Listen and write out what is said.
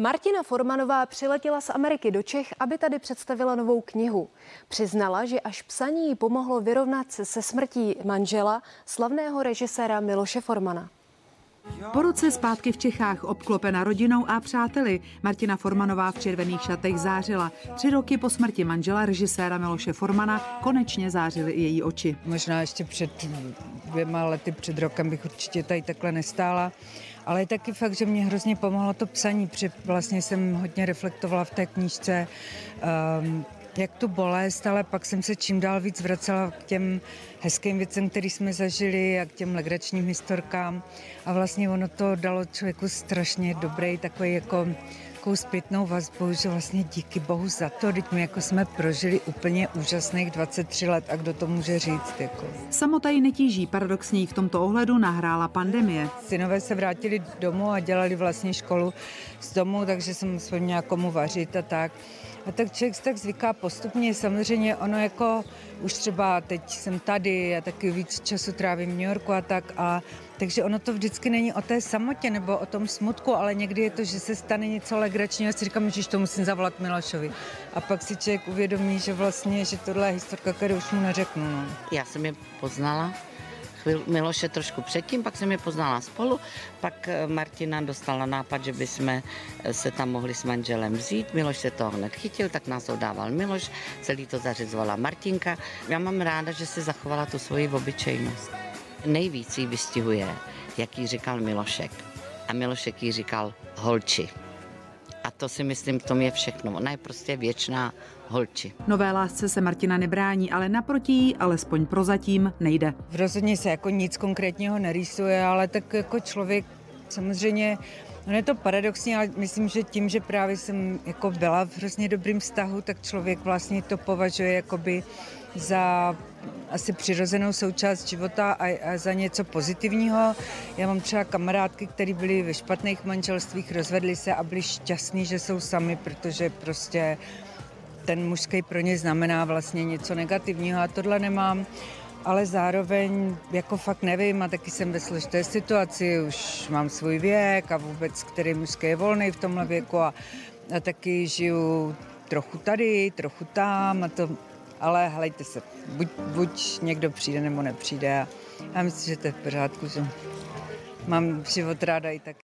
Martina Formanová přiletěla z Ameriky do Čech, aby tady představila novou knihu. Přiznala, že až psaní jí pomohlo vyrovnat se se smrtí manžela, slavného režiséra Miloše Formana. Po roce zpátky v Čechách obklopena rodinou a přáteli. Martina Formanová v červených šatech zářila. Tři roky po smrti manžela režiséra Miloše Formana konečně zářily i její oči. Možná ještě před dvěma lety, před rokem bych určitě tady takhle nestála. Ale je taky fakt, že mě hrozně pomohlo to psaní, protože vlastně jsem hodně reflektovala v té knížce um, jak tu bolest, ale pak jsem se čím dál víc vracela k těm hezkým věcem, které jsme zažili a k těm legračním historkám. A vlastně ono to dalo člověku strašně dobrý takový jako takovou zpětnou vazbu, že vlastně díky bohu za to, teď my jako jsme prožili úplně úžasných 23 let a kdo to může říct. Jako. Samota ji netíží, paradoxně v tomto ohledu nahrála pandemie. Synové se vrátili domů a dělali vlastně školu z domu, takže jsem musel nějakomu vařit a tak. A tak člověk tak zvyká postupně. Samozřejmě ono jako už třeba teď jsem tady a taky víc času trávím v New Yorku a tak. A, takže ono to vždycky není o té samotě nebo o tom smutku, ale někdy je to, že se stane něco legračního a si říkám, že to musím zavolat Milošovi. A pak si člověk uvědomí, že vlastně, že tohle je historka, kterou už mu neřeknu. No. Já jsem je poznala Miloše trošku předtím, pak jsem je poznala spolu, pak eh, Martina dostala nápad, že bychom eh, se tam mohli s manželem vzít. Miloš se toho hned chytil, tak nás oddával Miloš, celý to zařizovala Martinka. Já mám ráda, že se zachovala tu svoji obyčejnost. Nejvíc jí vystihuje, jak jí říkal Milošek. A Milošek jí říkal holči. To si myslím, v tom je všechno. Ona je prostě věčná holči. Nové lásce se Martina nebrání, ale naproti jí, alespoň prozatím, nejde. V rozhodně se jako nic konkrétního nerýsuje, ale tak jako člověk samozřejmě No je to paradoxní, ale myslím, že tím, že právě jsem jako byla v hrozně dobrým vztahu, tak člověk vlastně to považuje jakoby za asi přirozenou součást života a, a za něco pozitivního. Já mám třeba kamarádky, které byly ve špatných manželstvích, rozvedly se a byly šťastní, že jsou sami, protože prostě ten mužský pro ně znamená vlastně něco negativního a tohle nemám ale zároveň jako fakt nevím a taky jsem ve složité situaci, už mám svůj věk a vůbec, který mužský je volný v tomhle věku a, a taky žiju trochu tady, trochu tam a to, ale hlejte se, buď, buď někdo přijde nebo nepřijde a já myslím, že to je v pořádku, že mám život ráda i tak.